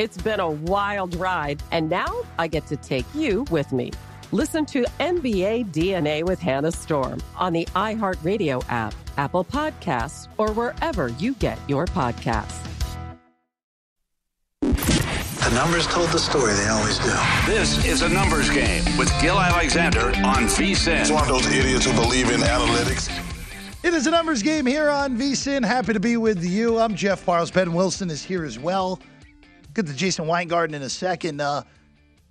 It's been a wild ride, and now I get to take you with me. Listen to NBA DNA with Hannah Storm on the iHeartRadio app, Apple Podcasts, or wherever you get your podcasts. The numbers told the story, they always do. This is a numbers game with Gill Alexander on VSIN. It's one of those idiots who believe in analytics. It is a numbers game here on VSIN. Happy to be with you. I'm Jeff Parles. Ben Wilson is here as well get to Jason Weingarten in a second. Uh,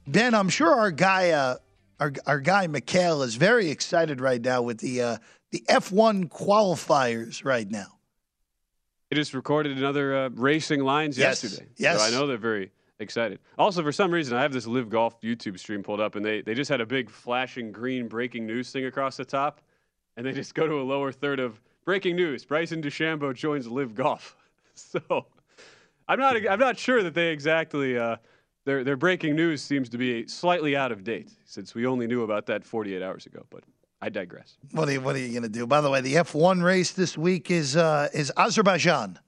ben, I'm sure our guy, uh, our our guy Mikhail is very excited right now with the uh, the F1 qualifiers right now. They just recorded another uh, racing lines yes. yesterday. Yes, so I know they're very excited. Also, for some reason, I have this Live Golf YouTube stream pulled up, and they they just had a big flashing green breaking news thing across the top, and they just go to a lower third of breaking news: Bryson DeChambeau joins Live Golf. So I'm not. I'm not sure that they exactly. Uh, their their breaking news seems to be slightly out of date since we only knew about that 48 hours ago. But I digress. What are you, What are you going to do? By the way, the F1 race this week is uh, is Azerbaijan,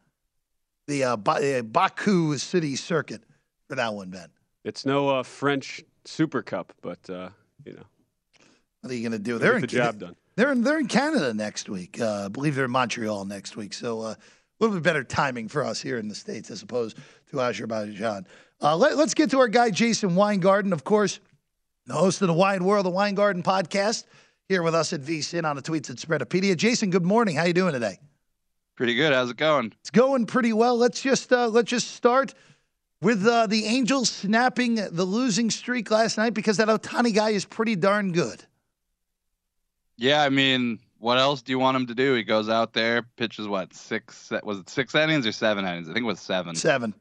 the uh, ba- uh, Baku City Circuit for that one, Ben. It's no uh, French Super Cup, but uh, you know. What are you going to do? They're in, the job done. They're in, they're in Canada next week. Uh, I believe they're in Montreal next week. So little bit better timing for us here in the States as opposed to Azerbaijan. Uh, let, us get to our guy, Jason Weingarten, of course, the host of the Wide World of Weingarten podcast, here with us at VSIN on the tweets at Spreadopedia. Jason, good morning. How you doing today? Pretty good. How's it going? It's going pretty well. Let's just uh, let's just start with uh, the Angels snapping the losing streak last night because that Ohtani guy is pretty darn good. Yeah, I mean, what else do you want him to do? He goes out there, pitches what six? Was it six innings or seven innings? I think it was seven. Seven.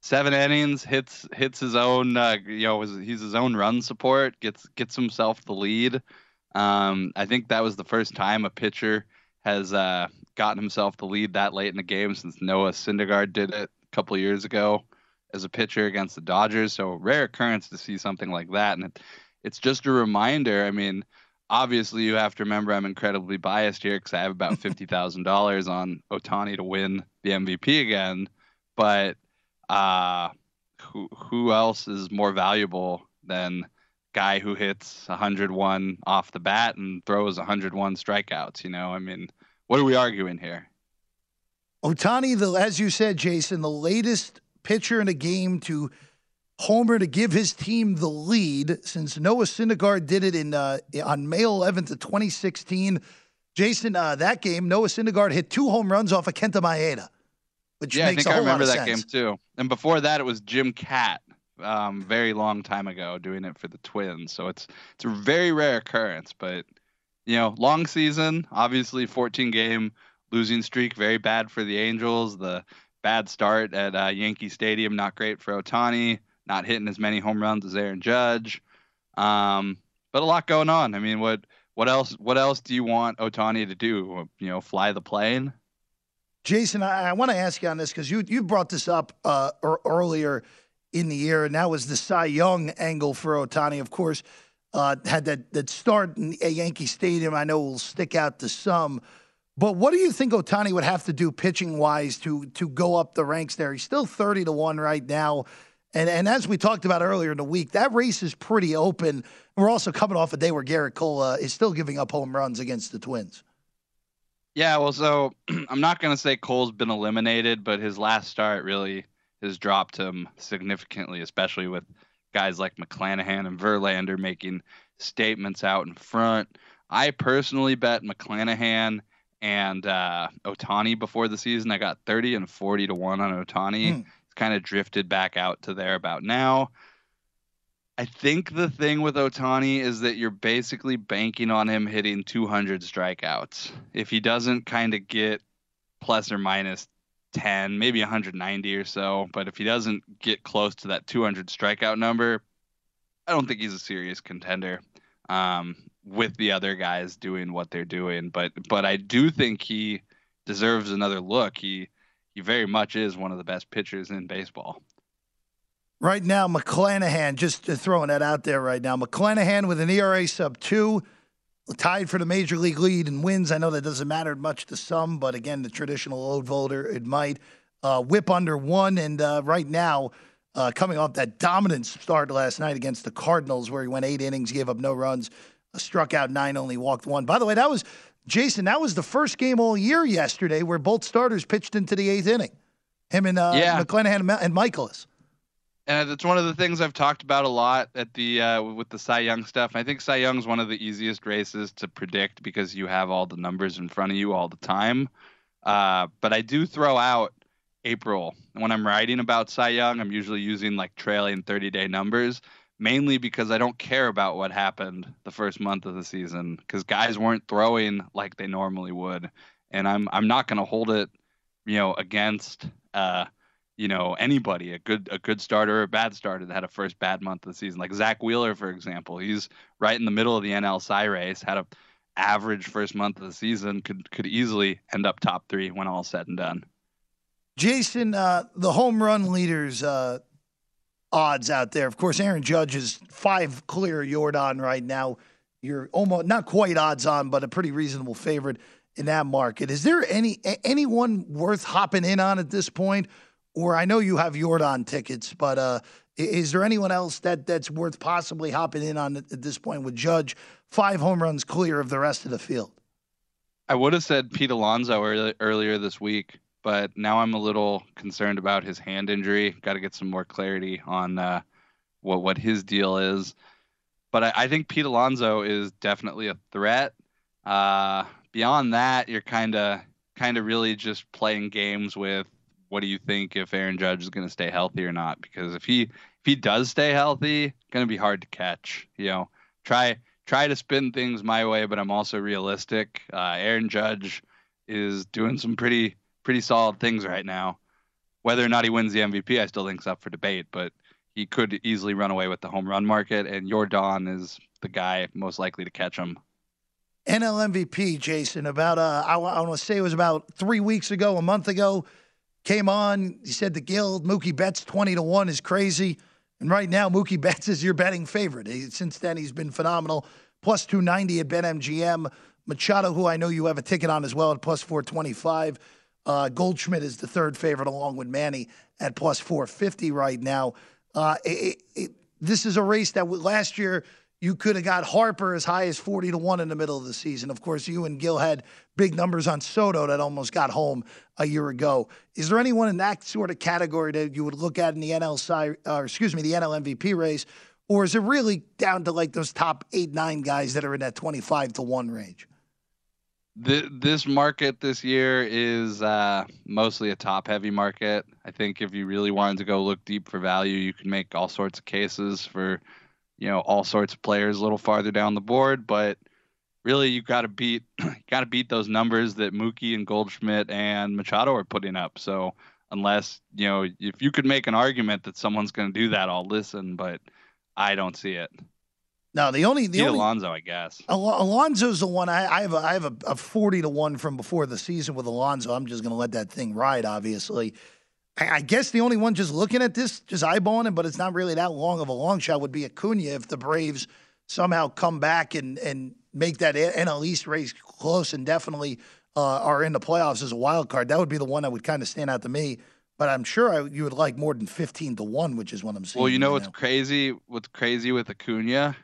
Seven innings, hits hits his own. Uh, you know, he's his own run support. Gets gets himself the lead. Um, I think that was the first time a pitcher has uh, gotten himself the lead that late in the game since Noah Syndergaard did it a couple years ago as a pitcher against the Dodgers. So rare occurrence to see something like that, and it, it's just a reminder. I mean obviously you have to remember I'm incredibly biased here because I have about fifty thousand dollars on Ohtani to win the MVP again. But uh, who who else is more valuable than guy who hits 101 off the bat and throws 101 strikeouts? You know, I mean, what are we arguing here? Ohtani, the as you said, Jason, the latest pitcher in a game to homer to give his team the lead since Noah Syndergaard did it in uh, on May 11th of 2016. Jason, uh, that game, Noah Syndergaard hit two home runs off of Kenta Maeda, which yeah, makes I think I remember that sense. game too. And before that, it was Jim Kaat, um, very long time ago, doing it for the Twins. So it's it's a very rare occurrence, but you know, long season, obviously 14 game losing streak, very bad for the Angels. The bad start at uh, Yankee Stadium, not great for Ohtani not hitting as many home runs as Aaron Judge. Um, but a lot going on. I mean, what what else what else do you want Ohtani to do? You know, fly the plane? Jason, I, I want to ask you on this because you you brought this up uh, er, earlier in the year, and that was the Cy Young angle for Ohtani. Of course, uh, had that that start in a Yankee Stadium. I know will stick out to some. But what do you think Ohtani would have to do pitching wise to to go up the ranks there? He's still thirty to one right now. And, and as we talked about earlier in the week, that race is pretty open. We're also coming off a day where Gerrit Cole uh, is still giving up home runs against the Twins. Yeah, well, so I'm not going to say Cole's been eliminated, but his last start really has dropped him significantly, especially with guys like McClanahan and Verlander making statements out in front. I personally bet McClanahan and uh, Ohtani before the season. I got 30 and 40 to 1 on Ohtani. Hmm. Kind of drifted back out to there about now. I think the thing with Ohtani is that you're basically banking on him hitting 200 strikeouts. If he doesn't kind of get plus or minus 10, maybe 190 or so, but if he doesn't get close to that 200 strikeout number, I don't think he's a serious contender. Um, with the other guys doing what they're doing, but but I do think he deserves another look. He he very much is one of the best pitchers in baseball. Right now, McClanahan, just throwing that out there right now. McClanahan with an ERA sub two, tied for the major league lead in wins. I know that doesn't matter much to some, but again, the traditional old voter, it might. Uh, whip under one, and uh, right now, uh, coming off that dominant start last night against the Cardinals, where he went eight innings, gave up no runs, struck out nine, only walked one. By the way, that was Jason. That was the first game all year yesterday where both starters pitched into the eighth inning. Him and uh, Yeah. McClanahan and Mikolas. And it's one of the things I've talked about a lot at the uh, with the Cy Young stuff. I think Cy Young's one of the easiest races to predict because you have all the numbers in front of you all the time. Uh, but I do throw out April when I'm writing about Cy Young. I'm usually using like trailing 30 day numbers, mainly because I don't care about what happened the first month of the season because guys weren't throwing like they normally would, and I'm I'm not going to hold it, you know, against. Uh, you know anybody a good a good starter or a bad starter that had a first bad month of the season like Zack Wheeler for example he's right in the middle of the NL Cy race had a average first month of the season could could easily end up top 3 when all said and done Jason, uh, the home run leaders uh, odds out there. Of course, Aaron Judge is five clear Yordan right now. You're almost not quite odds on, but a pretty reasonable favorite in that market. Is there any anyone worth hopping in on at this point? Or I know you have Yordan tickets, but uh, is there anyone else that that's worth possibly hopping in on at, this point with Judge five home runs clear of the rest of the field? I would have said Pete Alonso earlier this week, but now I'm a little concerned about his hand injury. Got to get some more clarity on uh, what what his deal is. But I, I think Pete Alonso is definitely a threat. Uh, beyond that, you're kind of kind of really just playing games with what do you think if Aaron Judge is going to stay healthy or not? Because if he if he does stay healthy, going to be hard to catch. You know, try try to spin things my way, but I'm also realistic. Uh, Aaron Judge is doing some pretty pretty solid things right now. Whether or not he wins the MVP, I still think is up for debate, but he could easily run away with the home run market, and Yordan is the guy most likely to catch him. NL MVP, Jason, about uh, I, want to say it was about three weeks ago, a month ago, came on. He said the Guild Mookie Betts twenty to one is crazy, and right now Mookie Betts is your betting favorite. Since then, he's been phenomenal. Plus two ninety at BetMGM. Machado, who I know you have a ticket on as well, at plus four twenty five. Uh, Goldschmidt is the third favorite, along with Manny at plus four fifty right now. Uh, it, it, this is a race that last year you could have got Harper as high as 40 to 1 in the middle of the season. Of course, you and Gill had big numbers on Soto that almost got home a year ago. Is there anyone in that sort of category that you would look at in the NL or excuse me, the NL MVP race? Or is it really down to like those top eight, nine guys that are in that 25 to 1 range? Th- this market this year is uh, mostly a top heavy market. I think if you really wanted to go look deep for value, you could make all sorts of cases for, you know, all sorts of players a little farther down the board. But really, you got to beat, got to beat those numbers that Mookie and Goldschmidt and Machado are putting up. So unless you know, if you could make an argument that someone's going to do that, I'll listen. But I don't see it. No, the only the only Alonso, I guess. Al- Alonso's the one I, I have. A, I have a, a forty to one from before the season with Alonso. I'm just going to let that thing ride. Obviously, I, I guess the only one just looking at this, just eyeballing it, but it's not really that long of a long shot. Would be Acuna if the Braves somehow come back and and make that NL East race close and definitely uh, are in the playoffs as a wild card. That would be the one that would kind of stand out to me. But I'm sure I, you would like more than fifteen to one, which is what I'm saying. Well, you know right what's now. crazy? What's crazy with Acuna?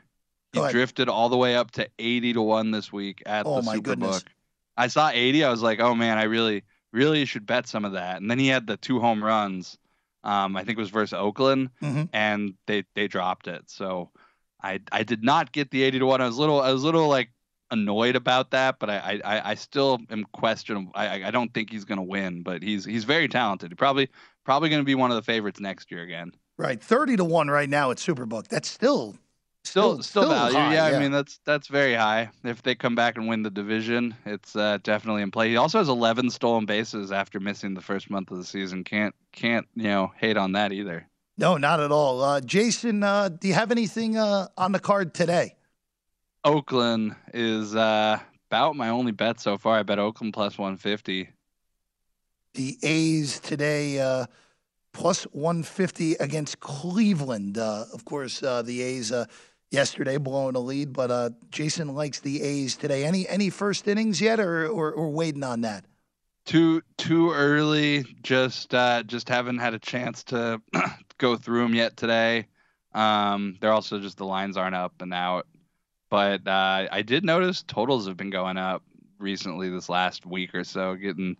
He Go ahead. drifted all the way up to 80 to 1 this week at Oh, the my Superbook. goodness. I saw 80. I was like, oh man, I really, really should bet some of that. And then he had the two home runs. Um, I think it was versus Oakland, Mhm. and they they dropped it. So I I did not get the 80 to one. I was a little I was a little like annoyed about that, but I I, I still am questionable. I I don't think he's going to win, but he's he's very talented. He probably probably going to be one of the favorites next year again. Right, thirty to one right now at Superbook. That's still Still, still, still value. High, yeah, yeah, I mean that's that's very high. If they come back and win the division, it's uh, definitely in play. He also has 11 stolen bases after missing the first month of the season. Can't can't you know hate on that either. No, not at all. Uh, Jason, uh, do you have anything uh, on the card today? Oakland is uh, about my only bet so far. I bet Oakland plus 150. The A's today uh, plus 150 against Cleveland. of course, the A's yesterday, blowing a lead. But uh, Jason likes the A's today. Any any first innings yet, or or, or waiting on that? Too too early. Just uh, just haven't had a chance to go through them yet today. Um, they're also just the lines aren't up and out. But uh, I did notice totals have been going up recently this last week or so, getting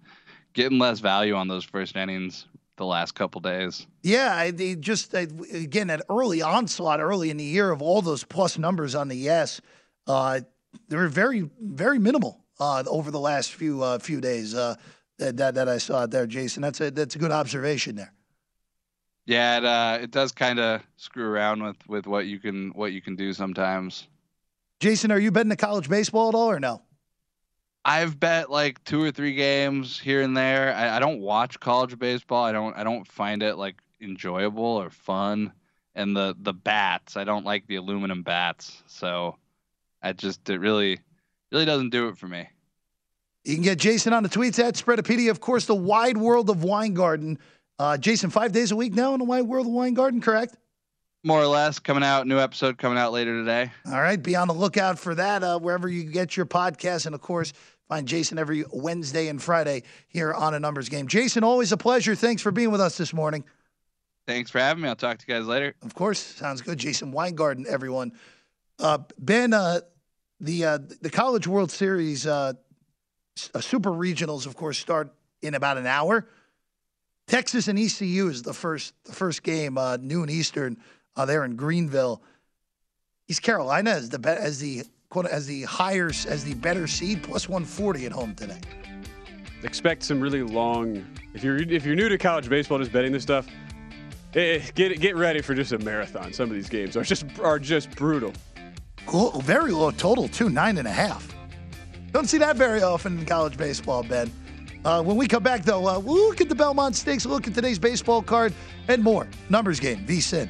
getting less value on those first innings the last couple days. Yeah, they just again that early onslaught early in the year of all those plus numbers on the yes, uh, they were very very minimal uh, over the last few uh, few days uh, that, that, that I saw there, Jason. That's a that's a good observation there. Yeah, it uh, it does kind of screw around with with what you can what you can do sometimes. Jason, are you betting the college baseball at all or no? I've bet like two or three games here and there. I, I, don't watch college baseball. I don't I don't find it like enjoyable or fun. And the the bats, I don't like the aluminum bats. So I just it really really doesn't do it for me. You can get Jason on the tweets at Spreadopedia. Of course, the wide world of Weingarten. Uh, Jason, five days a week now in the wide world of Weingarten, correct? More or less, coming out. New episode coming out later today. All right, be on the lookout for that uh, wherever you get your podcast, and of course, Find Jason every Wednesday and Friday here on a numbers game. Jason, always a pleasure. Thanks for being with us this morning. Thanks for having me. I'll talk to you guys later. Of course, sounds good. Jason Weingarten, everyone. Uh, ben, uh, the uh, the College World Series uh, uh, Super Regionals, of course, start in about an hour. Texas and ECU is the first the first game, uh, noon Eastern, there in Greenville. East Carolina as the as the as the higher as the better seed, plus 140 at home today. Expect some really long. If you're if you're new to college baseball, just betting this stuff, eh, get get ready for just a marathon. Some of these games are just are just brutal. Cool, very low total too, nine and a half. Don't see that very often in college baseball, Ben. Uh, when we come back, though, uh, we'll look at the Belmont Stakes, we'll look at today's baseball card, and more. Numbers game, VSIN.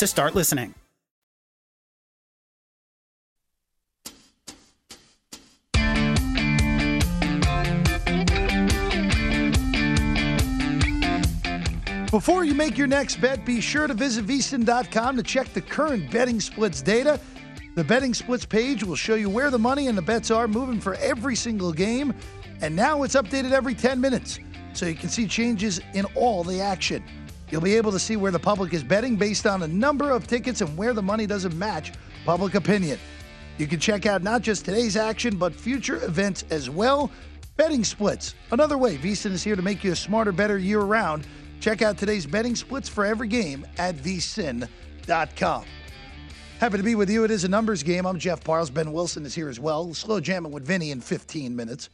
to start listening. Before you make your next bet, be sure to visit vsin.com to check the current betting splits data. The betting splits page will show you where the money and the bets are moving for every single game, and now it's updated every 10 minutes, so you can see changes in all the action. You'll be able to see where the public is betting based on a number of tickets and where the money doesn't match public opinion. You can check out not just today's action, but future events as well. Betting splits. Another way VSIN is here to make you a smarter, better year round. Check out today's betting splits for every game at vsin.com. Happy to be with you. It is a numbers game. I'm Jeff Parles. Ben Wilson is here as well. Slow jamming with Vinny in 15 minutes.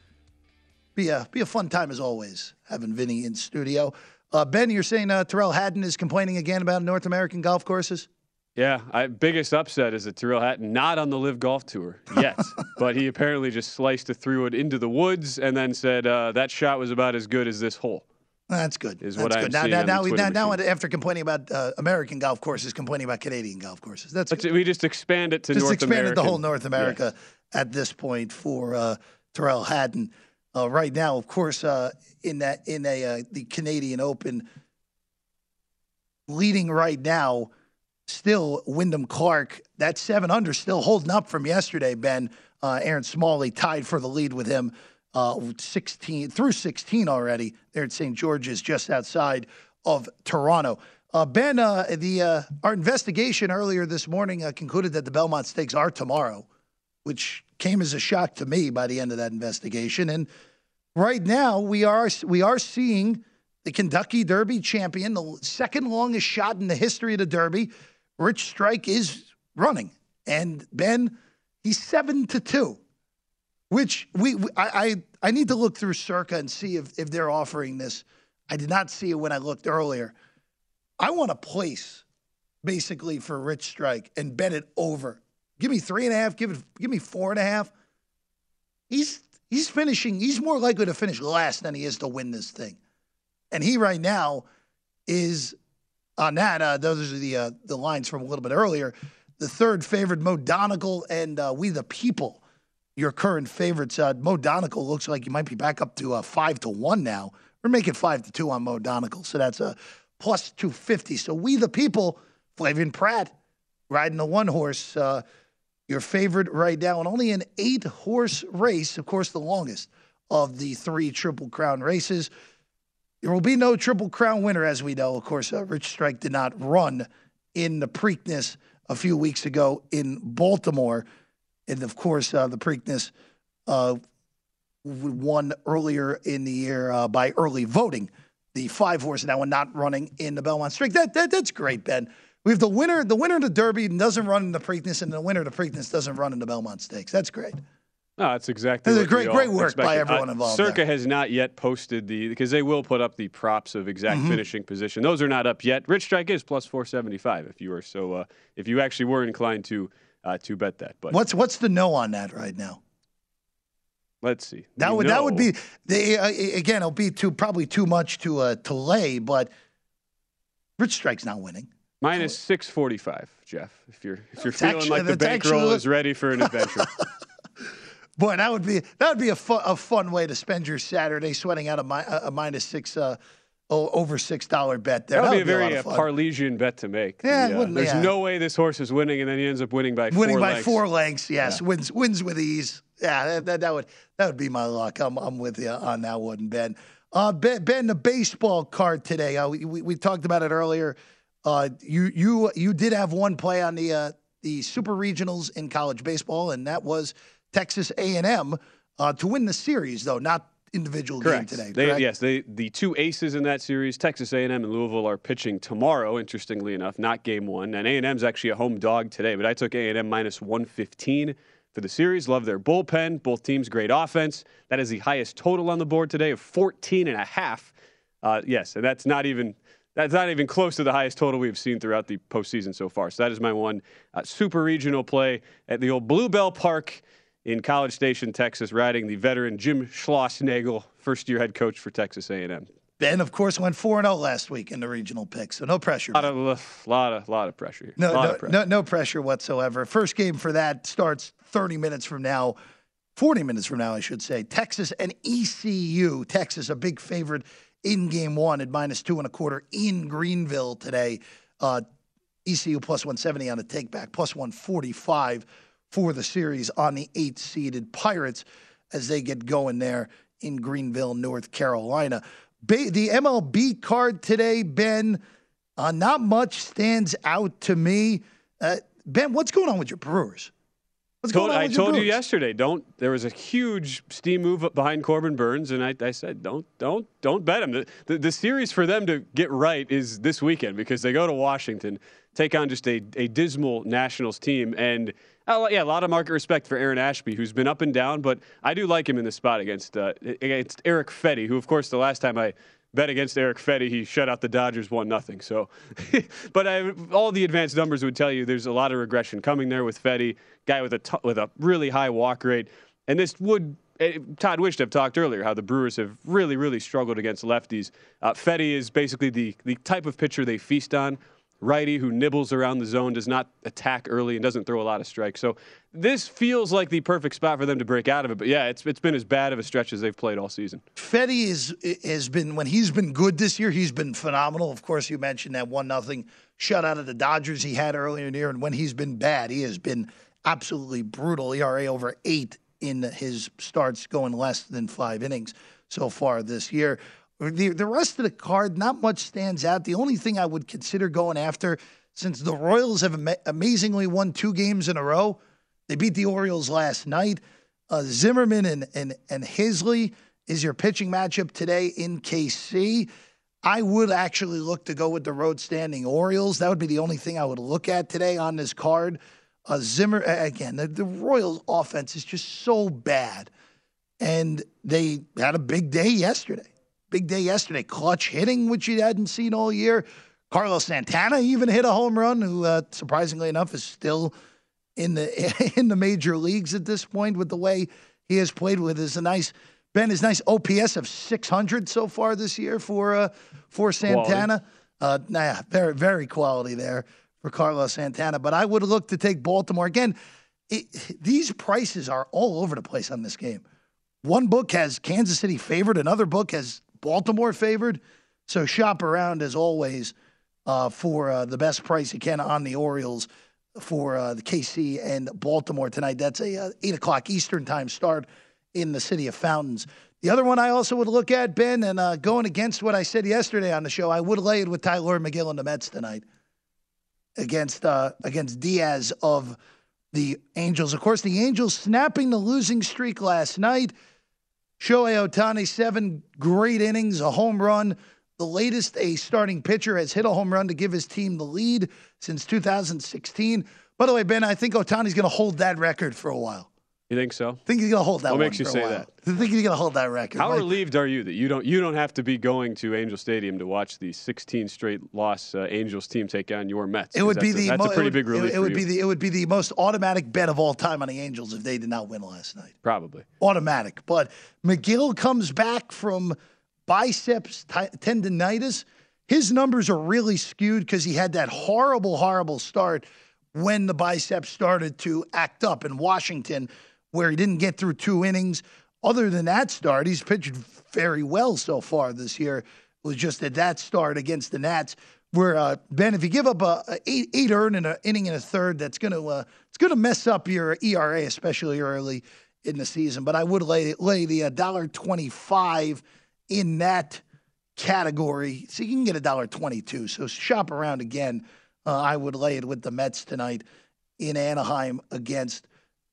Be a be a fun time as always having Vinny in studio. Uh, ben, you're saying uh, Tyrrell Hatton is complaining again about North American golf courses? Yeah, I, biggest upset is that Tyrrell Hatton not on the Live Golf Tour yet, but he apparently just sliced a three wood into the woods and then said uh, that shot was about as good as this hole. That's good. Is That's what I'm good. Now, seeing now, now, now, now, after complaining about uh, American golf courses, complaining about Canadian golf courses. That's Let's- good. we just expand it to North America. just North expanded American. the whole North America at this point for uh, Tyrrell Hatton. Uh, right now, of course, uh, in that in a uh, the Canadian Open, leading right now, still Wyndham Clark. That seven under still holding up from yesterday. Ben uh, Aaron Smalley tied for the lead with him. Uh, 16 through 16 already there at St. George's, just outside of Toronto. Uh, ben, the our investigation earlier this morning concluded that the Belmont Stakes are tomorrow, which came as a shock to me by the end of that investigation. And right now, we are we are seeing the Kentucky Derby champion, the second longest shot in the history of the Derby, Rich Strike is running, and Ben, he's seven to two. Which we, we I, I I need to look through Circa and see if if they're offering this. I did not see it when I looked earlier. I want a place basically for Rich Strike and bet it over. Give me three and a half. Give it. Give me four and a half. He's he's finishing. He's more likely to finish last than he is to win this thing, and he right now is on that. Uh, those are the uh, the lines from a little bit earlier. The third favorite, Mo Donegal, and uh, We the People, your current favorites. Uh, Mo Donegal looks like you might be back up to uh, five to one now. We're making five to two on Mo Donegal, so that's a plus two fifty. So We the People, Flavien Prat, riding the one horse. Your favorite right now, and only an eight horse race, of course, the longest of the three Triple Crown races. There will be no Triple Crown winner, as we know. Of course, uh, Rich Strike did not run in the Preakness a few weeks ago in Baltimore. And of course, uh, the Preakness uh, won earlier in the year uh, by early voting. The five horse that one not running in the Belmont Strike. That, that that's great, Ben. We have the winner. The winner of the Derby doesn't run in the Preakness, and the winner of the Preakness doesn't run in the Belmont Stakes. That's great. No, that's exactly. That's a great- great work by expected. everyone Uh, involved Circa there. has not yet posted the because they will put up the props of exact Mhm. finishing position. Those are not up yet. Rich Strike is plus four seventy five if you were so uh, if you actually were inclined to uh, to bet that. But What's what's the no on that right now? let's see. That We would that would be the uh, again. It'll be too probably too much to uh, to lay, but Rich Strike's not winning. Minus six forty five. Jeff, if you're if you're That's feeling actually- like the bankroll is ready for an adventure. Boy, that would be that would be a fun, a fun way to spend your Saturday, sweating out a, mi- a minus six uh, over six dollar bet there. That would be a very uh. Parlesian bet to make. Yeah, The, uh, there's yeah. no way this horse is winning, and then he ends up winning by winning four by lengths. four lengths. Yes, Yeah. wins wins with ease. Yeah, that, that, that would that would be my luck. I'm I'm with you on that one, Ben. Uh, Ben, ben the baseball card today. Uh, we, we we talked about it earlier. Uh, you you you did have one play on the uh, the super regionals in college baseball, and that was Texas A and M uh, to win the series, though not individual Correct. game today. They, correct? yes, they the two aces in that series, Texas A&M and Louisville, are pitching tomorrow. Interestingly enough, not game one, and A&M's actually a home dog today. But I took A&M minus 115 for the series. Love their bullpen. Both teams great offense. That is the highest total on the board today of 14 and a half. Uh, yes, and that's not even that's not even close to the highest total we've seen throughout the postseason so far. So that is my one uh, super regional play at the old Bluebell Park in College Station, Texas, riding the veteran Jim Schlossnagle, first-year head coach for Texas A&M. Ben, of course, went four and zero last week in the regional pick, so no pressure. A lot of, lot of, lot of pressure here. No, no, pressure. no, no pressure whatsoever. First game for that starts 30 minutes from now, 40 minutes from now, I should say. Texas and ECU. Texas, a big favorite in game one at minus two and a quarter in Greenville today. Uh, ECU plus 170 on the take back, plus 145 for the series on the eight seeded Pirates as they get going there in Greenville, North Carolina. Ba- the MLB card today, Ben, uh, not much stands out to me. Uh, ben, what's going on with your Brewers? What's Told- I told you yesterday. Don't. There was a huge steam move behind Corbin Burnes, and I, I said, don't, don't, don't bet him. The, the, the series for them to get right is this weekend because they go to Washington, take on just a, a dismal Nationals team, and Oh, yeah, a lot of market respect for Aaron Ashby, who's been up and down, but I do like him in this spot against uh, against Erick Fedde, who, of course, the last time I bet against Erick Fedde, he shut out the Dodgers one nothing. So, but I, all the advanced numbers would tell you there's a lot of regression coming there with Fedde, guy with a t- with a really high walk rate, and this would. eh, Todd Wishdom talked earlier how the Brewers have really, really struggled against lefties. Uh, Fedde is basically the the type of pitcher they feast on righty who nibbles around the zone, does not attack early, and doesn't throw a lot of strikes. So this feels like the perfect spot for them to break out of it. But yeah, it's it's been as bad of a stretch as they've played all season. Fedde is has been when he's been good this year. He's been phenomenal. Of course, you mentioned that one nothing shutout of the Dodgers he had earlier in the year, and when he's been bad, he has been absolutely brutal. ERA over eight in his starts, going less than five innings so far this year. The the rest of the card, not much stands out. The only thing I would consider going after, since the Royals have ama- amazingly won two games in a row, they beat the Orioles last night. Uh, Zimmermann and and and Heasley is your pitching matchup today in KC. I would actually look to go with the road standing Orioles. That would be the only thing I would look at today on this card. Uh, Zimmer again, the, the Royals' offense is just so bad, and they had a big day yesterday. Big day yesterday. Clutch hitting, which you hadn't seen all year. Carlos Santana even hit a home run, who uh, surprisingly enough is still in the in the major leagues at this point with the way he has played with his a nice Ben his nice OPS of 600 so far this year for uh, for Santana. Uh, nah, very very quality there for Carlos Santana. But I would look to take Baltimore again. It, these prices are all over the place on this game. One book has Kansas City favored, another book has Baltimore favored. So shop around as always uh, for uh, the best price you can on the Orioles for uh, the KC and Baltimore tonight. That's a uh, eight o'clock Eastern time start in the city of Fountains. The other one I also would look at Ben and uh, going against what I said yesterday on the show, I would lay it with Tylor Megill and the Mets tonight against uh, against Diaz of the Angels. Of course, the Angels snapping the losing streak last night. Shohei Ohtani, seven great innings, a home run. The latest a starting pitcher has hit a home run to give his team the lead since 2016. By the way, Ben, I think Ohtani's going to hold that record for a while. You think so? I think he's going to hold that. What makes you say that? I think he's to hold that record. How Like, relieved are you that you don't you don't have to be going to Angel Stadium to watch the 16 straight loss uh, Angels team take on your Mets? it would be that's the a, that's mo- a pretty would, big relief. It, would be the it would be the most automatic bet of all time on the Angels if they did not win last night. probably. automatic. But Megill comes back from biceps ty- tendonitis. His numbers are really skewed because he had that horrible, horrible start when the biceps started to act up in Washington, where he didn't get through two innings. Other than that start, he's pitched very well so far this year. It was just at that start against the Nats where uh, Ben, if you give up a, a eight, eight earned in an inning and a third, that's gonna uh, it's gonna mess up your ERA, especially early in the season. But I would lay lay the dollar twenty five in that category, so you can get a dollar twenty two. So shop around again. Uh, I would lay it with the Mets tonight in Anaheim against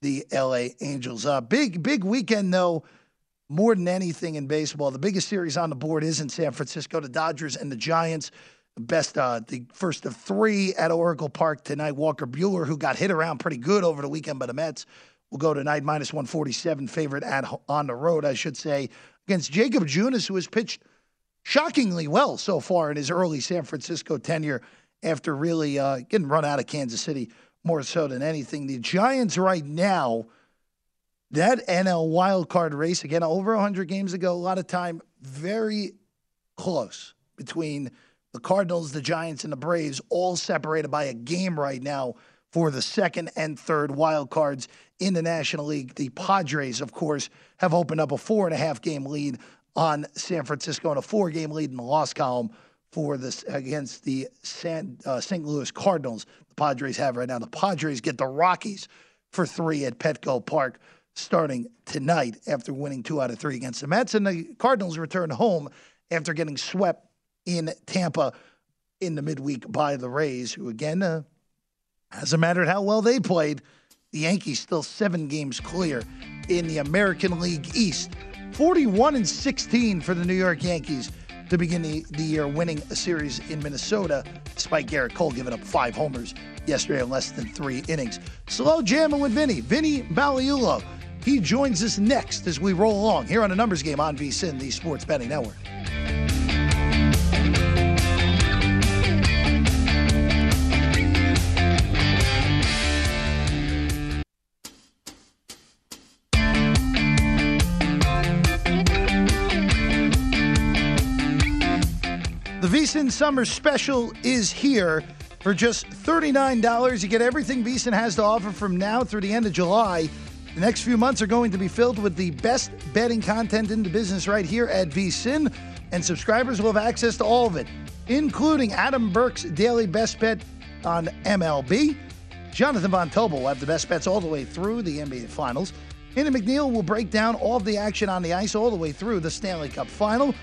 the LA Angels. Uh, big big weekend though. More than anything in baseball, the biggest series on the board is in San Francisco. The Dodgers and the Giants. Best, uh, the first of three at Oracle Park tonight. Walker Buehler, who got hit around pretty good over the weekend by the Mets, will go tonight minus 147 favorite at on the road, I should say, against Jakob Junis, who has pitched shockingly well so far in his early San Francisco tenure after really uh, getting run out of Kansas City more so than anything. The Giants right now, that NL wild card race, again, over 100 games ago, a lot of time, very close between the Cardinals, the Giants, and the Braves, all separated by a game right now for the second and third wild cards in the National League. The Padres, of course, have opened up a four and a half game lead on San Francisco and a four game lead in the loss column for this against the San, uh, St. Louis Cardinals. The Padres have right now. The Padres get the Rockies for three at Petco Park starting tonight after winning two out of three against the Mets. And the Cardinals return home after getting swept in Tampa in the midweek by the Rays, who again, uh, hasn't mattered how well they played. The Yankees still seven games clear in the American League East. 41 and 16 for the New York Yankees. To begin the, the year, winning a series in Minnesota, despite Gerrit Cole giving up five homers yesterday in less than three innings. Slow jamming with Vinny. Vinny Magliulo. He joins us next as we roll along here on a numbers game on VSIN, the Sports Betting Network. VSIN Summer Special is here. For just $39, you get everything VSIN has to offer from now through the end of July. The next few months are going to be filled with the best betting content in the business right here at VSIN, and subscribers will have access to all of it, including Adam Burke's daily best bet on MLB. Jonathan Von Tobel will have the best bets all the way through the NBA Finals. Andy McNeil will break down all of the action on the ice all the way through the Stanley Cup Final.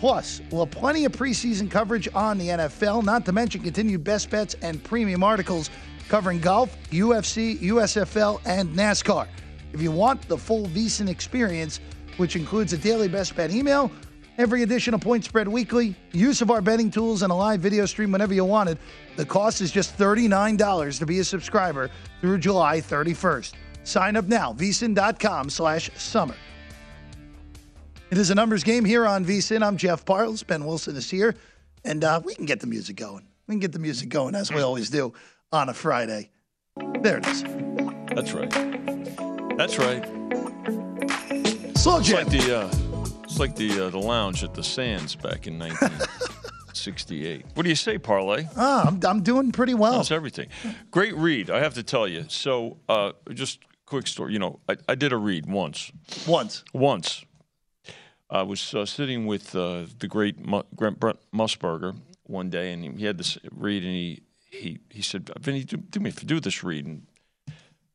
Plus, we'll have plenty of preseason coverage on the NFL, not to mention continued best bets and premium articles covering golf, UFC, USFL, and NASCAR. If you want the full VSIN experience, which includes a daily best bet email, every edition of Point Spread Weekly, use of our betting tools, and a live video stream whenever you want it, the cost is just $39 to be a subscriber through July 31st. Sign up now, vsin.com slash summer. It is a numbers game here on VSIN. I'm Jeff Parles. Ben Wilson is here, and uh, we can get the music going. We can get the music going as we always do on a Friday. There it is. That's right. That's right. Slow jam. It's like the uh, it's like the uh, the lounge at the Sands back in 1968. what do you say, Parlay? Ah, I'm, I'm doing pretty well. That's everything? Great read, I have to tell you. So, uh, just quick story. You know, I, I did a read once. Once. Once. I was uh, sitting with uh, the great Grant Brent Musburger one day, and he had this read, and he he he said, "Vinny, do, do me do this read." And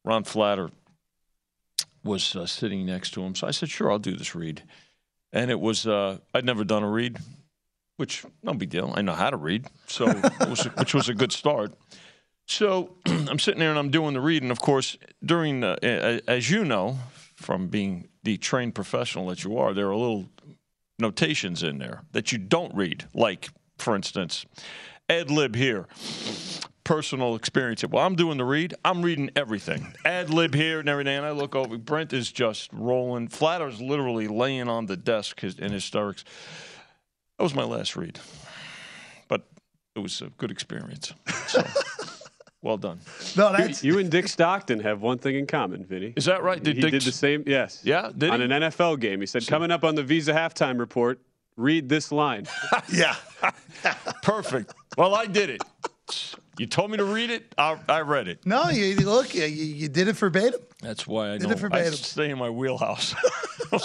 Ron Flatter was uh, sitting next to him, so I said, "Sure, I'll do this read." And it was uh, I'd never done a read, which no big deal. I know how to read, so it was, which was a good start. So I'm sitting there and I'm doing the read, and of course, during uh, a- as you know from being the trained professional that you are, there are little notations in there that you don't read. Like, for instance, ad lib here, personal experience. Well, I'm doing the read. I'm reading everything. Ad lib here and everything. And I look over. Brent is just rolling. Flatter's literally laying on the desk in hysterics. That was my last read, but it was a good experience. So, well done. No, You, you and Dick Stockton have one thing in common, Vinny. Is that right? Did he Dick did the same? Yes. Yeah, did on he? an NFL game. He said, "Coming up on the Visa halftime report, read this line." yeah. Perfect. Well, I did it. You told me to read it. I, I read it. No, you you- look, you, you did it verbatim. That's why I Did know it I verbatim. stay in my wheelhouse.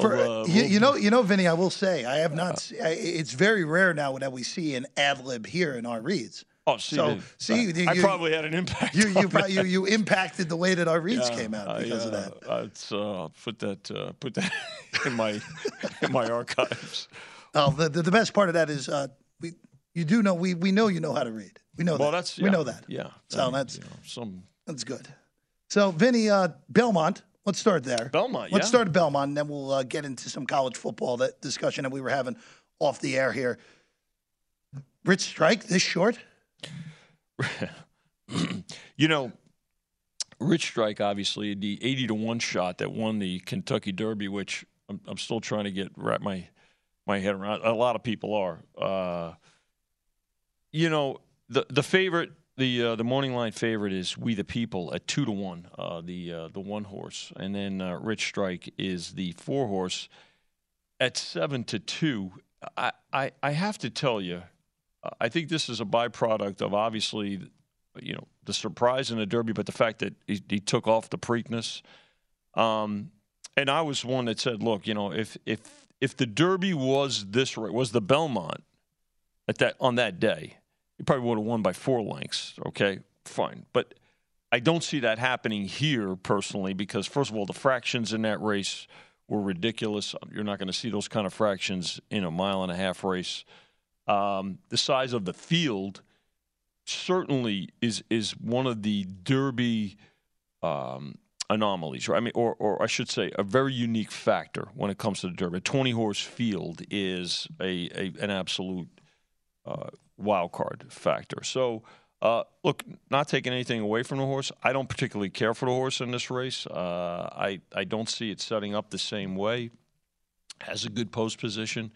For, uh, you, you know, you know, Vinny. I will say, I have not. se- I, it's very rare now that we see an ad lib here in our reads. Oh, see, so see, you, I you- probably had an impact. You you, pro- you you impacted the way that our reads Yeah, came out I, because of uh, that. uh, It's uh, put that uh, put that in my in my archives. Oh, the, the the best part of that is uh, we you do know we we know you know how to read. We know Well, that. that's we know that. Yeah. So I mean, that's you know, some that's good. So Vinny uh, Belmont. Let's start there. Belmont, Let's yeah. start at Belmont, and then we'll uh, get into some college football that discussion that we were having off the air here. Rich strike this short. you know, Rich Strike, obviously, the 80 to 1 shot that won the Kentucky Derby, which I'm, I'm still trying to get wrap my, my head around. A lot of people are. Uh, you know, the, the favorite, the uh, the morning line favorite is We the People at 2 to 1, uh, the, uh, the one horse. And then uh, Rich Strike is the four horse at 7 to 2. I, I, I have to tell you, I think this is a byproduct of obviously, you know, the surprise in the Derby, but the fact that he, he took off the Preakness. Um, and I was one that said, look, you know, if if if the Derby was this was the Belmont at that on that day, he probably would have won by four lengths. Okay, fine, but I don't see that happening here personally because first of all, the fractions in that race were ridiculous. You're not going to see those kind of fractions in a mile and a half race. Um, the size of the field certainly is is one of the Derby um, anomalies, right? I mean, or, or I should say, a very unique factor when it comes to the Derby. A 20 horse field is a, a an absolute uh, wild card factor. So, uh, look, not taking anything away from the horse, I don't particularly care for the horse in this race. Uh, I I don't see it setting up the same way. Has a good post position,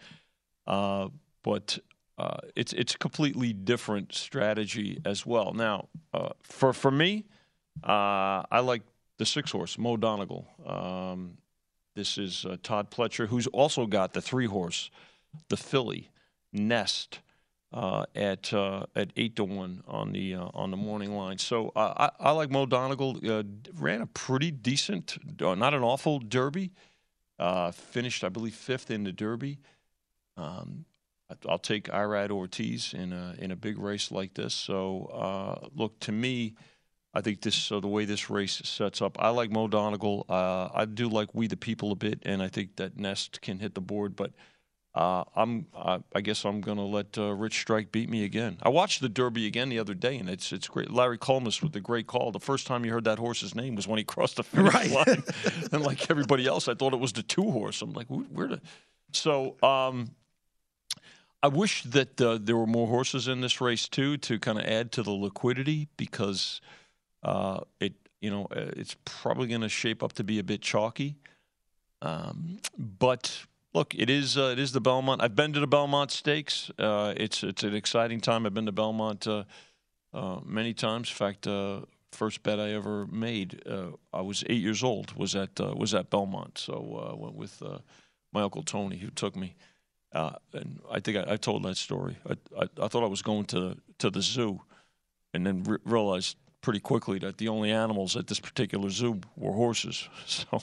uh, but uh, it's it's a completely different strategy as well. Now, uh, for for me, uh, I like the six horse Mo Donegal. Um, this is Todd Pletcher, who's also got the three horse, the filly Nest. Uh, at uh, at eight to one on the on the morning line, so I, I like Mo Donegal. ran a pretty decent, not an awful Derby. finished, I believe, fifth in the Derby. Um, I'll take Irad Ortiz in a in a big race like this. So uh, look, to me, I think this uh, the way this race sets up. I like Mo Donegal. Uh, I do like We the People a bit, and I think that Nest can hit the board. But uh, I'm I guess I'm going to let uh, Rich Strike beat me again. I watched the Derby again the other day, and it's it's great. Larry Collmus with the great call. The first time you heard that horse's name was when he crossed the finish right. line, and like everybody else, I thought it was the two horse. I'm like, where the so. Um, I wish that uh, there were more horses in this race too to kind of add to the liquidity because uh, it you know uh, it's probably going to shape up to be a bit chalky. Um, but look, it is uh, it is the Belmont. I've been to the Belmont Stakes. Uh, it's it's an exciting time. I've been to Belmont uh, many times. In fact, first bet I ever made, I was eight years old. Was at was at Belmont. So I went with my uncle Tony, who took me. Uh, and I think I, I, told that story. I, I, I, thought I was going to to the zoo, and then re- realized pretty quickly that the only animals at this particular zoo were horses. So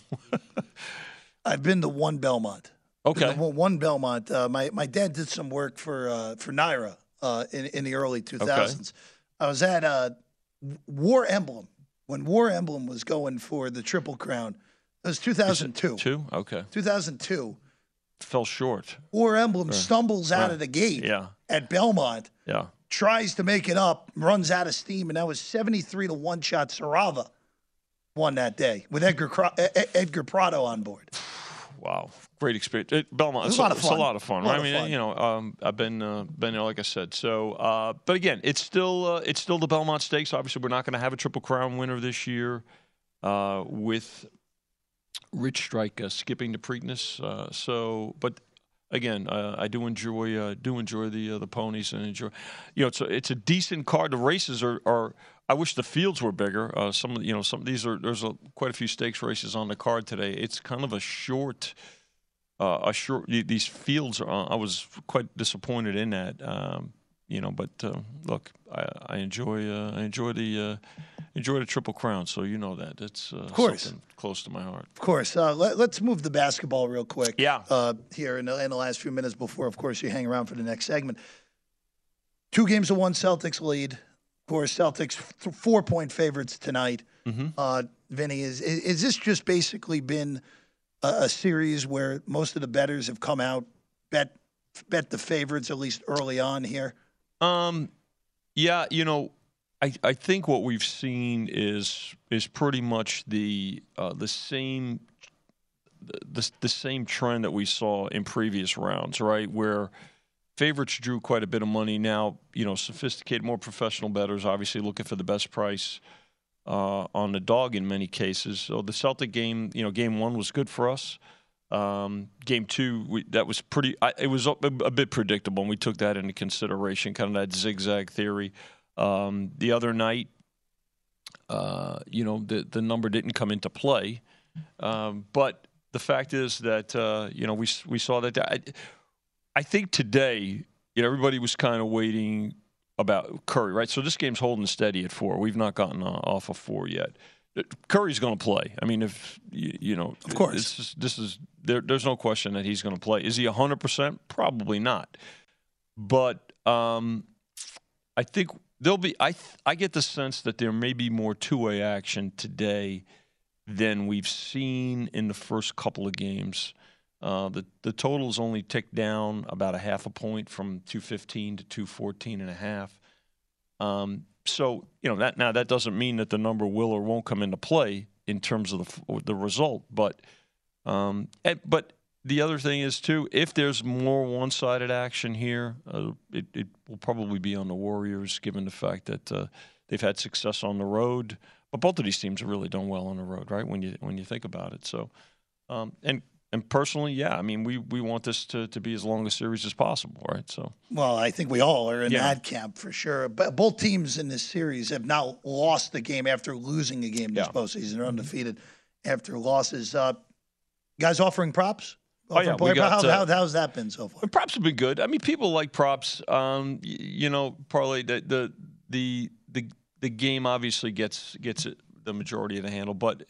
I've been to one Belmont. Okay, one Belmont. Uh, my my dad did some work for uh, for NYRA uh, in in the early two thousands. Okay. I was at uh, War Emblem when War Emblem was going for the Triple Crown. It was two thousand two. Two okay. Two thousand two fell short. War Emblem right. stumbles out right. of the gate yeah. at Belmont. Yeah. Tries to make it up, runs out of steam, and that was 73 to one shot. Sarava won that day with Edgar Edgar Prado on board. Wow, great experience. It, Belmont, it's, a, it's a, lot of fun. Right? I mean, fun. you know, um, I've been uh, been there, like I said. So, uh, but again, it's still uh, it's still the Belmont Stakes. Obviously, we're not going to have a Triple Crown winner this year uh, with Rich Strike uh, skipping to Preakness. Uh, so, but again, uh, I do enjoy uh, do enjoy the uh, the ponies and enjoy. You know, it's a, it's a decent card. The races are, are I wish the fields were bigger. Uh, some you know some these are there's a, quite a few stakes races on the card today. It's kind of a short. Uh, a short. These fields are. I was quite disappointed in that. Um, you know, but uh, look, I, I enjoy I enjoy the enjoy the Triple Crown, so you know that That's uh, of course close to my heart. Of course. Uh, let, us move the basketball real quick. Yeah. Uh, here in the, in the last few minutes before, of course, you hang around for the next segment. Two games to one Celtics lead. Of course, Celtics four point favorites tonight. Mm-hmm. Uh, Vinny, is, is, is this just basically been a, a series where most of the bettors have come out bet bet the favorites at least early on here? Um, yeah, you know, I, I think what we've seen is is pretty much the uh, the same the, the same trend that we saw in previous rounds, right? Where favorites drew quite a bit of money. Now, you know, sophisticated, more professional bettors obviously looking for the best price uh, on the dog in many cases. So the Celtic game, you know, game one was good for us. Um, game two, we, that was pretty. I, it was a, a, bit predictable, and we took that into consideration, kind of that zigzag theory. Um, the other night, uh, you know, the the number didn't come into play, um, but the fact is that uh, you know we we saw that. I, I think today, you know, everybody was kind of waiting about Curry, right? So this game's holding steady at four. We've not gotten uh, off of four yet. Curry's going to play. I mean, if you, you know, of course, this is, this is there, there's no question that he's going to play. Is he hundred percent? Probably not. But um, I think there'll be I I get the sense that there may be more two-way action today than we've seen in the first couple of games. Uh, the the totals only ticked down about a half a point from 215 to 214 and a half. Um, so you know that now that doesn't mean that the number will or won't come into play, in terms of the the result. But um, but the other thing is too, if there's more one-sided action here, uh, it, it will probably be on the Warriors, given the fact that uh, they've had success on the road. But both of these teams have really done well on the road, right? When you when you think about it, so um, and and personally, yeah, I mean, we we want this to, to be as long a series as possible, right? So, well, I think we all are in Yeah. that camp for sure. But both teams in this series have now lost the game after losing a game this Yeah. postseason. They're undefeated after losses. Uh, guys offering props. Oh, yeah, got, how, uh, how, how's that been so far? Props would be good. I mean, people like props. Um, y- you know, probably the the the the, the game obviously gets gets it, the majority of the handle, but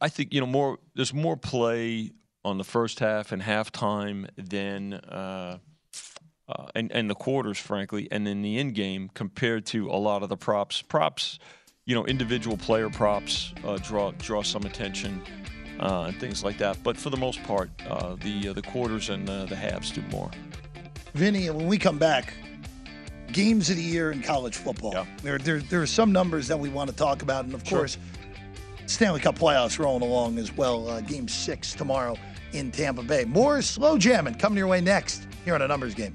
I think you know more. There's more play on the first half and halftime than. Uh, uh, and, and the quarters, frankly, and then the end game compared to a lot of the props. Props, you know, individual player props uh, draw draw some attention uh, and things like that. But for the most part, uh, the uh, the quarters and uh, the halves do more. Vinny, when we come back, games of the year in college football. There, there, there are some numbers that we want to talk about, and of Sure. course, Stanley Cup playoffs rolling along as well. Uh, game six tomorrow in Tampa Bay. More slow jamming coming your way next here on a numbers game.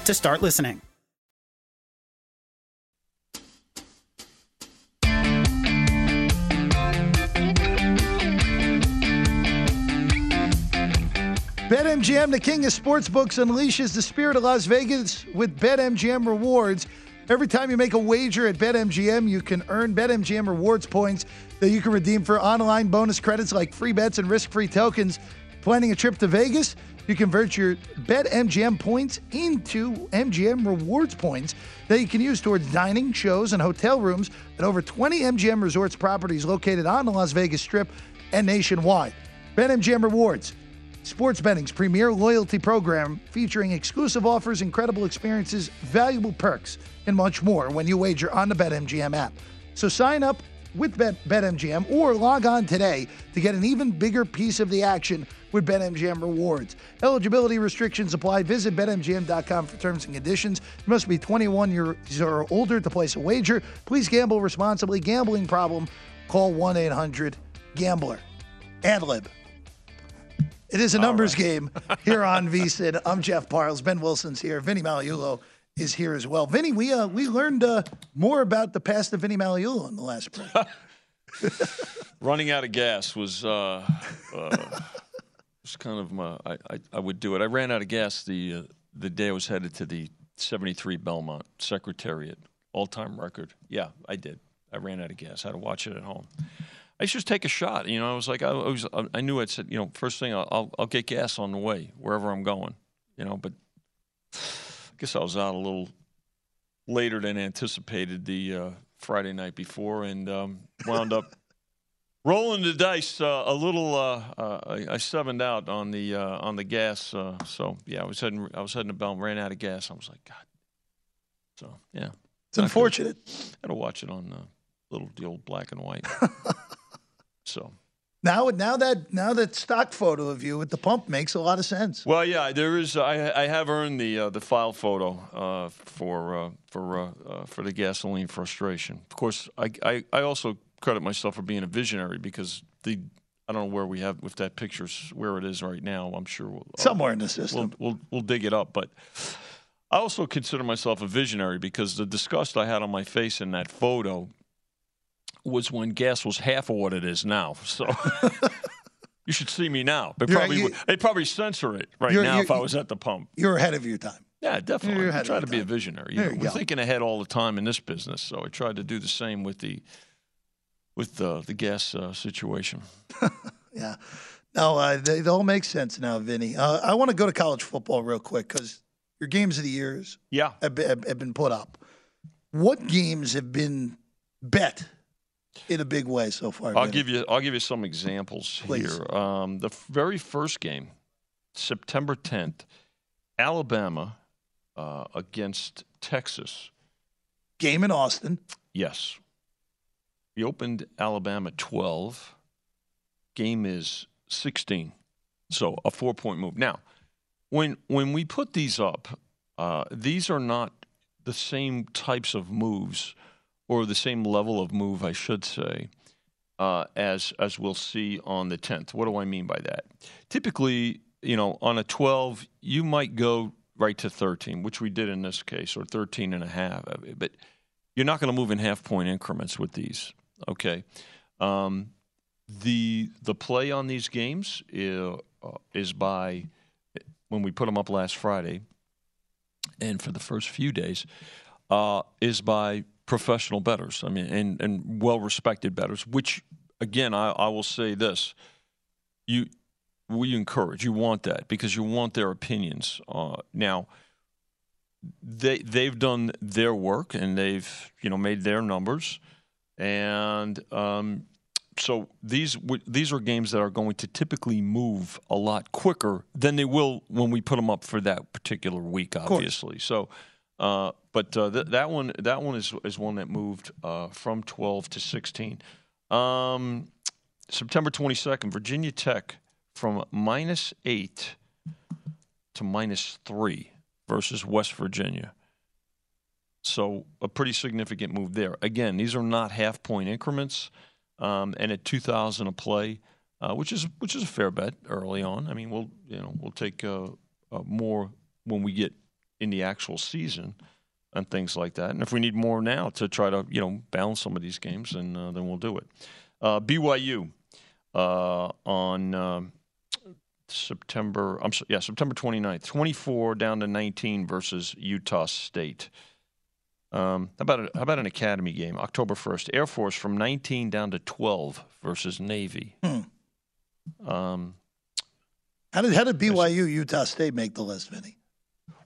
to start listening. BetMGM, the king of sportsbooks, unleashes the spirit of Las Vegas with BetMGM rewards. Every time you make a wager at BetMGM, you can earn BetMGM rewards points that you can redeem for online bonus credits like free bets and risk-free tokens. Planning a trip to Vegas? You convert your BetMGM points into MGM rewards points that you can use towards dining, shows, and hotel rooms at over 20 MGM Resorts properties located on the Las Vegas Strip and nationwide. BetMGM Rewards. Sports betting's premier loyalty program featuring exclusive offers, incredible experiences, valuable perks, and much more when you wager on the BetMGM app. So sign up with Bet- BetMGM or log on today to get an even bigger piece of the action with BetMGM rewards. Eligibility restrictions apply. Visit BetMGM.com for terms and conditions. You must be 21 years or older to place a wager. Please gamble responsibly. Gambling problem? Call 1 800 Gambler. Adlib. It is a numbers game here on VSIN. I'm Jeff Parles. Ben Wilson's here. Vinny Magliulo is here as well. Vinny, we uh, we learned uh, more about the past of Vinny Magliulo in the last break. Running out of gas was uh, uh, was kind of my, I, I I would do it. I ran out of gas the uh, the day I was headed to the 73 Belmont Secretariat all time record. Yeah, I did. I ran out of gas. I had to watch it at home. I just take a shot. You know, I was like, I, was, I knew I said, you know, first thing I'll, I'll, get gas on the way wherever I'm going. You know, but guess I was out a little later than anticipated the uh, Friday night before, and um, wound up rolling the dice uh, a little. Uh, uh, I, I sevened out on the uh, on the gas. Uh, so yeah, I was heading I was heading to Belm, ran out of gas. I was like, God. So yeah, It's unfortunate. I had to watch it on uh, little the old black and white. so Now, now that now that stock photo of you at the pump makes a lot of sense. Well, yeah, there is. I I have earned the uh, the file photo uh, for uh, for uh, uh, for the gasoline frustration. Of course, I, I I also credit myself for being a visionary because the I don't know where we have if that picture's where it is right now. I'm sure we'll, uh, Somewhere in the system. We'll, we'll we'll dig it up, but. I also consider myself a visionary because the disgust I had on my face in that photo was when gas was half of what it is now. So you should see me now. They probably you- they'd probably censor it right You're- now you're- if I was at the pump. You're ahead of your time. Yeah, definitely. I try to your be a visionary. You know, we're go. thinking ahead all the time in this business, so I tried to do the same with the with the the gas uh, situation. Yeah. No, uh, they, they all make sense now, Vinny. Uh, I want to go to college football real quick because your games of the years Yeah. have been, have, have been put up. What games have been bet in a big way so far? I'll give you I'll give you some examples Please. here. Um, the very first game, September 10th, Alabama uh, against Texas. game in Austin. Yes. We opened Alabama 12. Game is 16. So a four point move. Now, when when we put these up, uh, these are not the same types of moves or the same level of move, I should say, uh, as as we'll see on the 10th. What do I mean by that? Typically, you know, on a 12, you might go right to 13, which we did in this case, or 13 and a half. But you're not going to move in half point increments with these. Okay. Um, the the play on these games is, uh, is by when we put them up last Friday, and for the first few days, uh, is by professional bettors. I mean, and and well respected bettors. Which again, I, I will say this: you we encourage, you want that because you want their opinions. Uh, now they they've done their work and they've you know made their numbers, and um, so these these are games that are going to typically move a lot quicker than they will when we put them up for that particular week, obviously. So. Uh, but uh, th- that one, that one is is one that moved uh, from 12 to 16. Um, September 22nd, Virginia Tech from minus eight to minus three versus West Virginia. So a pretty significant move there. Again, these are not half point increments, um, and at 2,000 a play, uh, which is which is a fair bet early on. I mean, we'll you know we'll take uh, more when we get in the actual season and things like that. And if we need more now to try to you know balance some of these games, then uh, then we'll do it. Uh, BYU uh, on um September. I'm yeah September 29th, 24 down to 19 versus Utah State. Um, how about a, how about an academy game? October 1st, Air Force from 19 down to 12 versus Navy. Um, How did how did BYU Utah State make the list, Vinny?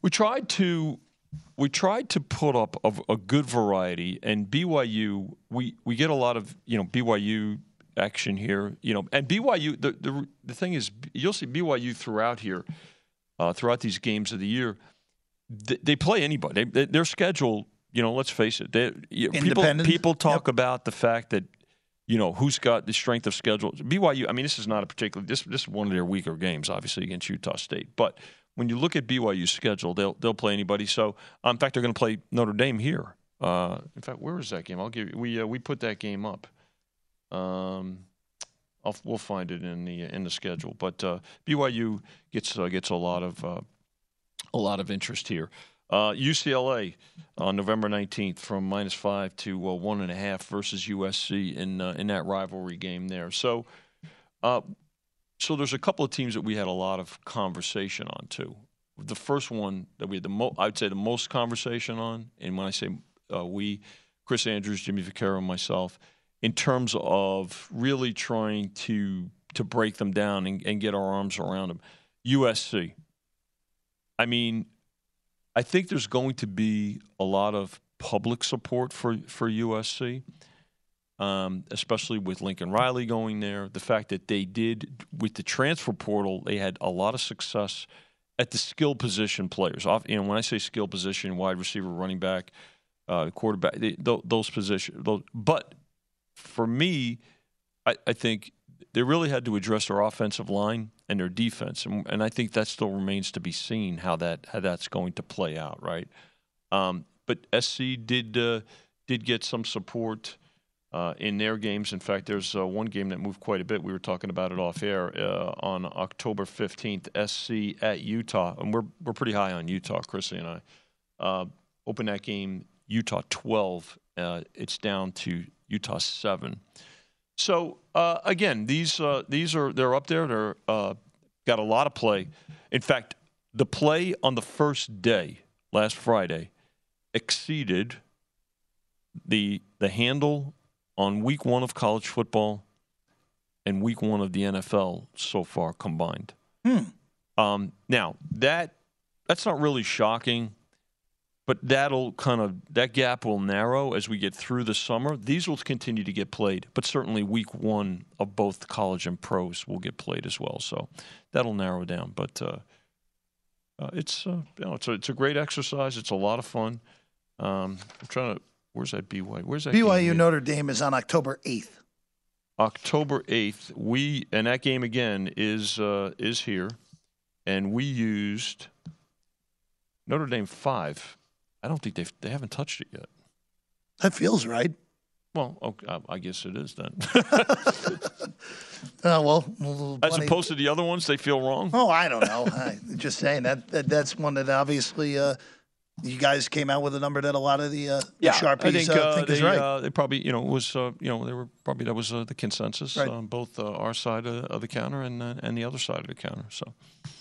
We tried to we tried to put up a, a good variety, and BYU we we get a lot of you know BYU action here, you know, and BYU the the, the thing is you'll see BYU throughout here, uh, throughout these games of the year, they, they play anybody. They, their schedule, you know, let's face it, they, you- people people talk about the fact that you know who's got the strength of schedule. BYU. I mean, this is not a particular. This this is one of their weaker games, obviously against Utah State. But when you look at BYU's schedule, they'll they'll play anybody. So uh, in fact, they're going to play Notre Dame here. Uh, in fact, where is that game? I'll give you. We uh, we put that game up. Um, I'll, we'll find it in the in the schedule. But uh, BYU gets uh, gets a lot of uh, a lot of interest here. UCLA on November 19th from minus five to one and a half versus USC in in that rivalry game there. So, so there's a couple of teams that we had a lot of conversation on too. The first one that we had the mo- I would say the most conversation on, and when I say uh, we, Chris Andrews, Jimmy Vaccaro, and myself, in terms of really trying to to break them down and, and get our arms around them. USC. I mean, I think there's going to be a lot of public support for for USC, um, especially with Lincoln Riley going there. The fact that they did with the transfer portal, they had a lot of success at the skill position players. Off, know, when I say skill position, wide receiver, running back, uh, quarterback, they, th- those positions. But for me, I, I think they really had to address their offensive line and their defense, and, and I think that still remains to be seen how that how that's going to play out, right? Um, but SC did uh, did get some support uh, in their games. In fact, there's uh, one game that moved quite a bit. We were talking about it off air uh, on October 15th. SC at Utah, and we're we're pretty high on Utah, Chrissy and I. Uh, open that game, Utah 12. Uh, it's down to Utah seven. So uh, again, these these are they're up there. They're got a lot of play. In fact, the play on the first day last Friday exceeded the the handle on week one of college football and week one of the NFL so far combined. Hmm. Um, now that that's not really shocking, but that'll kind of that gap will narrow as we get through the summer. These will continue to get played, but certainly week one of both college and pros will get played as well. So that'll narrow down. But uh, uh, it's uh, you know it's a, it's a great exercise. It's a lot of fun. Um, I'm trying to. Where's that BYU? Where's that? game BYU again? Notre Dame is on October 8th. October eighth. We and that game again is uh, is here, and we used Notre Dame five. I don't think they've they haven't touched it yet. That feels right. Well, okay, I- guess it is then. Uh, well, As opposed to the other ones, they feel wrong. Oh, I don't know. I, just saying that, that that's one that obviously uh, you guys came out with a number that a lot of the, uh, the sharpies I think, uh, uh, think they, is right. uh, they probably, you know, was uh, you know they were probably that was uh, the consensus Right. on both uh, our side of, the counter and uh, and the other side of the counter. So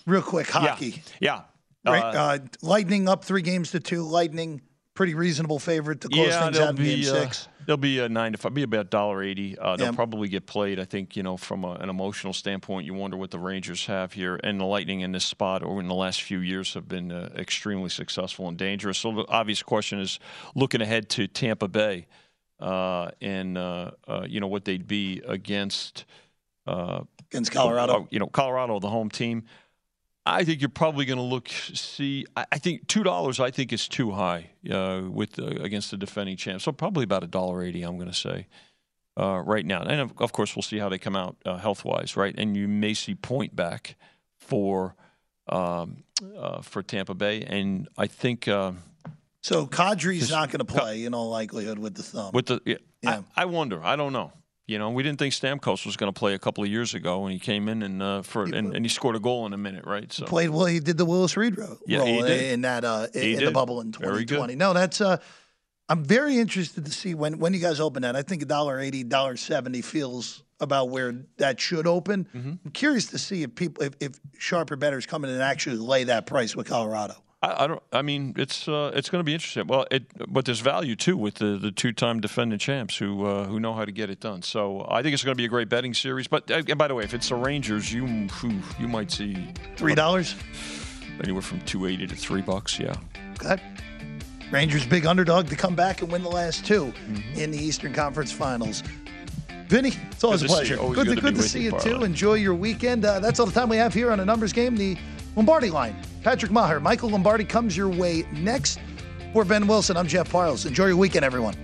Real quick, hockey. yeah, Right? Uh, Uh, Lightning up three games to two. Lightning, pretty reasonable favorite to close yeah, things out in be game uh, six. they'll be a nine to five, be about dollar eighty. Uh, they'll Yeah. probably get played. I think you know from a, an emotional standpoint, you wonder what the Rangers have here, and the Lightning in this spot over in the last few years have been uh, extremely successful and dangerous. So the obvious question is looking ahead to Tampa Bay, uh, and uh, uh, you know what they'd be against. Uh, Against Colorado. uh, you know, Colorado, the home team. I think you're probably going to look see. I, think two dollars. I think is too high uh, with uh, against the defending champ. So probably about a dollar eighty. I'm going to say uh, right now, and of, of course we'll see how they come out uh, health wise, right? And you may see point back for um, uh, for Tampa Bay, and I think. Uh, So Kadri's not going to play in all likelihood with the thumb. with the, yeah, Yeah. I, I wonder. I don't know. You know, we didn't think Stamkos was going to play a couple of years ago when he came in and uh, for and, and he scored a goal in a minute, right? So Played well. He did the Willis Reed ro- Yeah, he did. in that uh, in, He in the bubble in 2020. No, that's. Uh, I'm very interested to see when when you guys open that. I think a dollar eighty, dollar seventy feels about where that should open. Mm-hmm. I'm curious to see if people if, if sharper bettors come in and actually lay that price with Colorado. I, I don't. I mean, it's uh, it's going to be interesting. Well, it but there's value too with the, the two time defending champs who uh, who know how to get it done. So I think it's going to be a great betting series. But uh, by the way, if it's the Rangers, you you might see Three dollars. anywhere from two eighty to three bucks. Yeah. Okay. Rangers big underdog to come back and win the last 2 Mm-hmm. in the Eastern Conference Finals. Vinny, it's always Good a pleasure. good good to, to good to see you, you too. Enjoy your weekend. Uh, that's all the time we have here on a numbers game. The Lombardi line. Patrick Meagher, Michael Lombardi comes your way next. For Ben Wilson, I'm Jeff Parles. Enjoy your weekend, everyone.